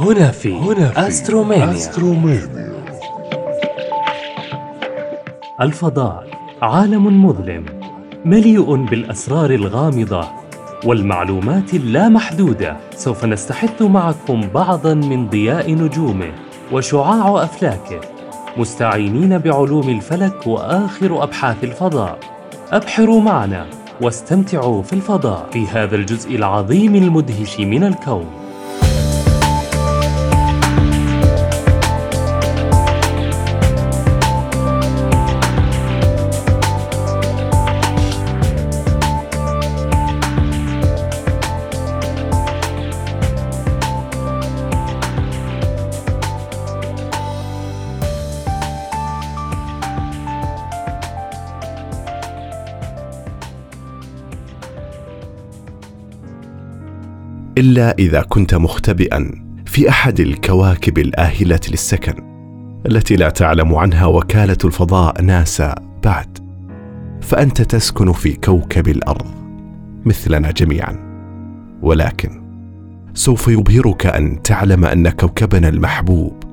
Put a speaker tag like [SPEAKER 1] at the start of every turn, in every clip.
[SPEAKER 1] هنا في هنا في أسترومانيا. أسترومانيا. الفضاء عالم مظلم مليء بالأسرار الغامضة والمعلومات اللامحدودة. سوف نستحث معكم بعضا من ضياء نجومه وشعاع أفلاكه مستعينين بعلوم الفلك وآخر أبحاث الفضاء. أبحروا معنا واستمتعوا في الفضاء. في هذا الجزء العظيم المدهش من الكون.
[SPEAKER 2] إلا إذا كنت مختبئا في أحد الكواكب الآهلة للسكن التي لا تعلم عنها وكالة الفضاء ناسا بعد. فأنت تسكن في كوكب الأرض مثلنا جميعا. ولكن سوف يبهرك أن تعلم أن كوكبنا المحبوب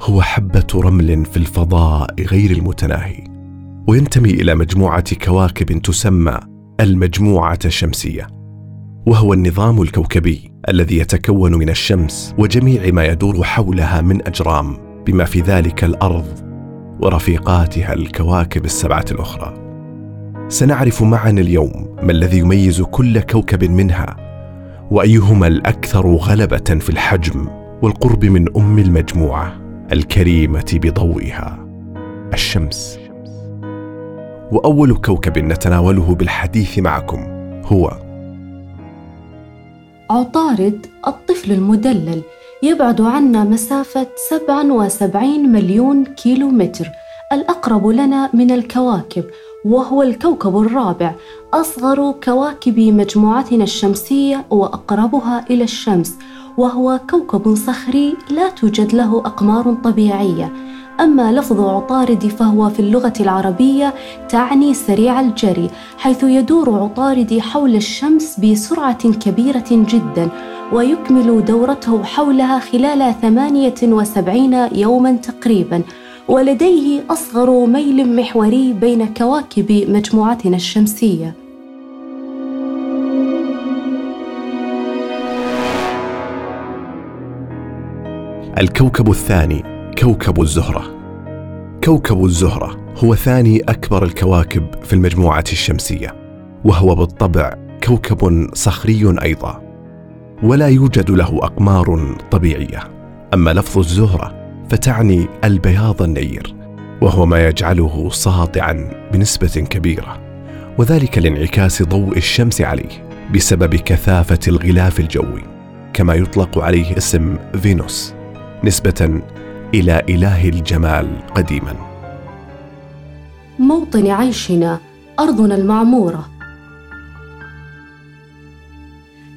[SPEAKER 2] هو حبة رمل في الفضاء غير المتناهي. وينتمي إلى مجموعة كواكب تسمى المجموعة الشمسية. وهو النظام الكوكبي الذي يتكون من الشمس وجميع ما يدور حولها من أجرام بما في ذلك الأرض ورفيقاتها الكواكب السبعة الأخرى. سنعرف معا اليوم ما الذي يميز كل كوكب منها وأيهما الأكثر غلبة في الحجم والقرب من أم المجموعة الكريمة بضوئها الشمس. وأول كوكب نتناوله بالحديث معكم هو
[SPEAKER 3] عطارد الطفل المدلل يبعد عنا مسافة 77 مليون كيلو متر الأقرب لنا من الكواكب وهو الكوكب الرابع. أصغر كواكب مجموعتنا الشمسية وأقربها إلى الشمس وهو كوكب صخري لا توجد له أقمار طبيعية. أما لفظ عطارد فهو في اللغة العربية تعني سريع الجري حيث يدور عطارد حول الشمس بسرعة كبيرة جدا ويكمل دورته حولها خلال 78 يوما تقريبا. ولديه أصغر ميل محوري بين كواكب مجموعتنا الشمسية.
[SPEAKER 2] الكوكب الثاني. كوكب الزهرة. كوكب الزهرة هو ثاني أكبر الكواكب في المجموعة الشمسية وهو بالطبع كوكب صخري أيضا. ولا يوجد له أقمار طبيعية. أما لفظ الزهرة فتعني البياض النير وهو ما يجعله ساطعا بنسبة كبيرة وذلك لانعكاس ضوء الشمس عليه بسبب كثافة الغلاف الجوي كما يطلق عليه اسم فينوس نسبة إلى إله الجمال قديما.
[SPEAKER 3] موطن عيشنا أرضنا المعمورة.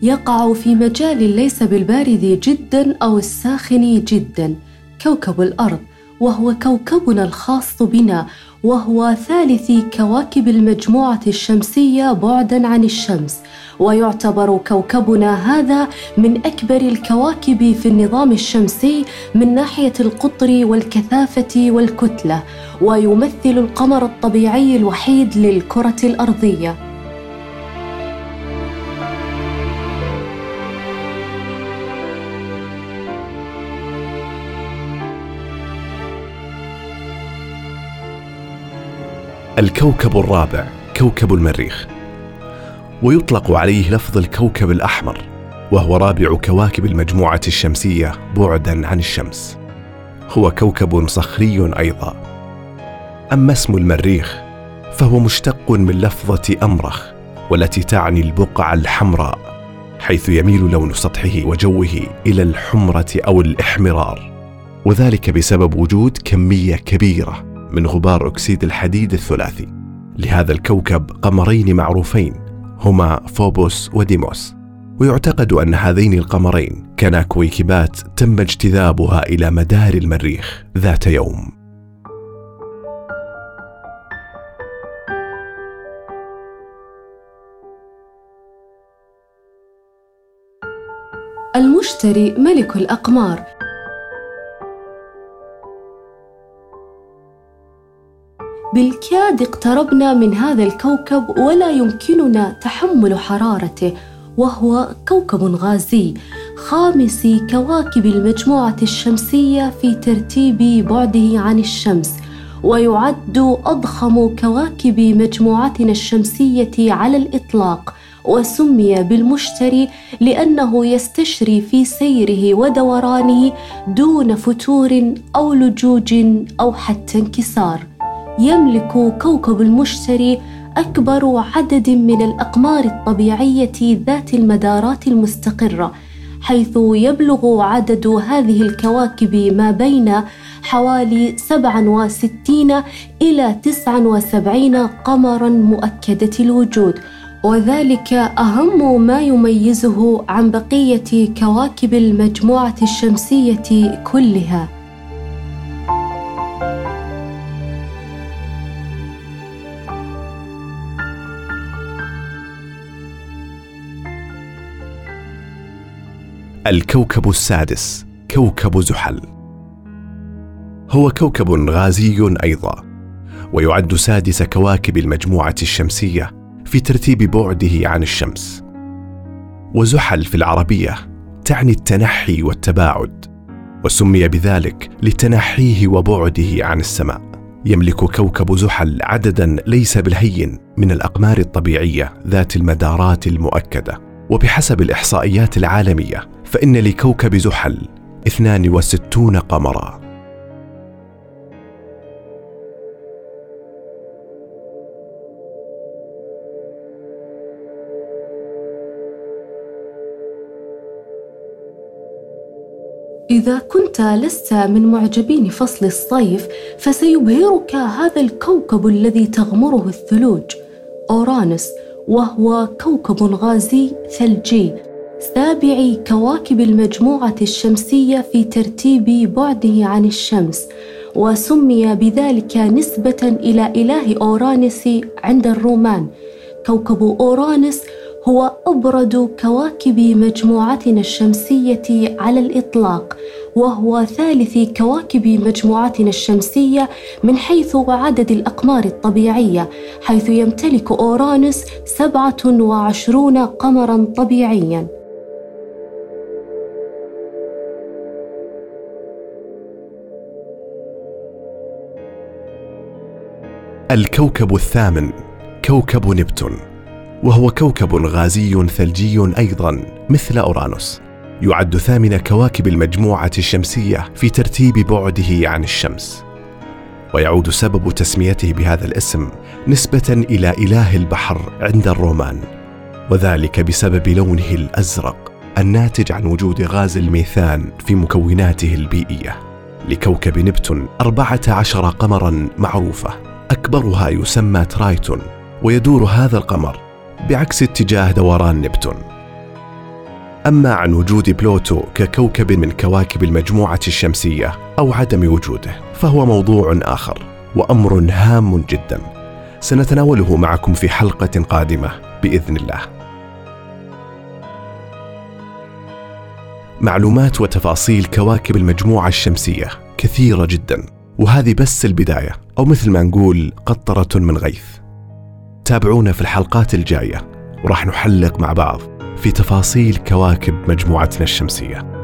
[SPEAKER 3] يقع في مجال ليس بالبارد جدا أو الساخن جدا كوكب الأرض وهو كوكبنا الخاص بنا. وهو ثالث كواكب المجموعة الشمسية بعدا عن الشمس. ويعتبر كوكبنا هذا من أكبر الكواكب في النظام الشمسي من ناحية القطر والكثافة والكتلة ويمثل القمر الطبيعي الوحيد للكرة الأرضية.
[SPEAKER 2] الكوكب الرابع كوكب المريخ. ويطلق عليه لفظ الكوكب الأحمر وهو رابع كواكب المجموعة الشمسية بعدا عن الشمس. هو كوكب صخري أيضا. أما اسم المريخ فهو مشتق من لفظة أمرخ والتي تعني البقعة الحمراء حيث يميل لون سطحه وجوه إلى الحمرة أو الإحمرار. وذلك بسبب وجود كمية كبيرة. من غبار أكسيد الحديد الثلاثي. لهذا الكوكب قمرين معروفين هما فوبوس وديموس. ويعتقد أن هذين القمرين كانا كويكبات تم اجتذابها إلى مدار المريخ ذات يوم.
[SPEAKER 3] المشتري ملك الأقمار. بالكاد اقتربنا من هذا الكوكب ولا يمكننا تحمل حرارته وهو كوكب غازي. خامس كواكب المجموعة الشمسية في ترتيب بعده عن الشمس ويعد أضخم كواكب مجموعتنا الشمسية على الإطلاق وسمي بالمشتري لأنه يستشري في سيره ودورانه دون فتور أو لجوج أو حتى انكسار. يملك كوكب المشتري أكبر عدد من الأقمار الطبيعية ذات المدارات المستقرة حيث يبلغ عدد هذه الكواكب ما بين حوالي 67 إلى 79 قمرا مؤكدة الوجود. وذلك أهم ما يميزه عن بقية كواكب المجموعة الشمسية كلها.
[SPEAKER 2] الكوكب السادس كوكب زحل. هو كوكب غازي أيضا ويعد سادس كواكب المجموعة الشمسية في ترتيب بعده عن الشمس. وزحل في العربية تعني التنحي والتباعد وسمي بذلك لتنحيه وبعده عن السماء. يملك كوكب زحل عددا ليس بالهين من الأقمار الطبيعية ذات المدارات المؤكدة. وبحسب الإحصائيات العالمية فإن لكوكب زحل 62 قمرا.
[SPEAKER 3] إذا كنت لست من معجبين فصل الصيف فسيبهرك هذا الكوكب الذي تغمره الثلوج أورانوس وهو كوكب غازي ثلجي. سابع كواكب المجموعة الشمسية في ترتيب بعده عن الشمس وسمي بذلك نسبة إلى إله أورانس عند الرومان. كوكب أورانس هو أبرد كواكب مجموعتنا الشمسية على الإطلاق وهو ثالث كواكب مجموعتنا الشمسية من حيث عدد الأقمار الطبيعية حيث يمتلك أورانوس سبعة وعشرون قمرا طبيعيا.
[SPEAKER 2] الكوكب الثامن كوكب نبتون وهو كوكب غازي ثلجي أيضا مثل أورانوس. يعد ثامن كواكب المجموعة الشمسية في ترتيب بعده عن الشمس. ويعود سبب تسميته بهذا الاسم نسبة إلى إله البحر عند الرومان وذلك بسبب لونه الأزرق الناتج عن وجود غاز الميثان في مكوناته البيئية لكوكب نبتون أربعة عشر قمرا معروفة. أكبرها يسمى ترايتون ويدور هذا القمر بعكس اتجاه دوران نبتون. أما عن وجود بلوتو ككوكب من كواكب المجموعة الشمسية أو عدم وجوده فهو موضوع آخر وأمر هام جدا. سنتناوله معكم في حلقة قادمة بإذن الله. معلومات وتفاصيل كواكب المجموعة الشمسية كثيرة جدا وهذه بس البداية. أو مثل ما نقول قطرة من غيث. تابعونا في الحلقات الجاية وراح نحلق مع بعض في تفاصيل كواكب مجموعتنا الشمسية.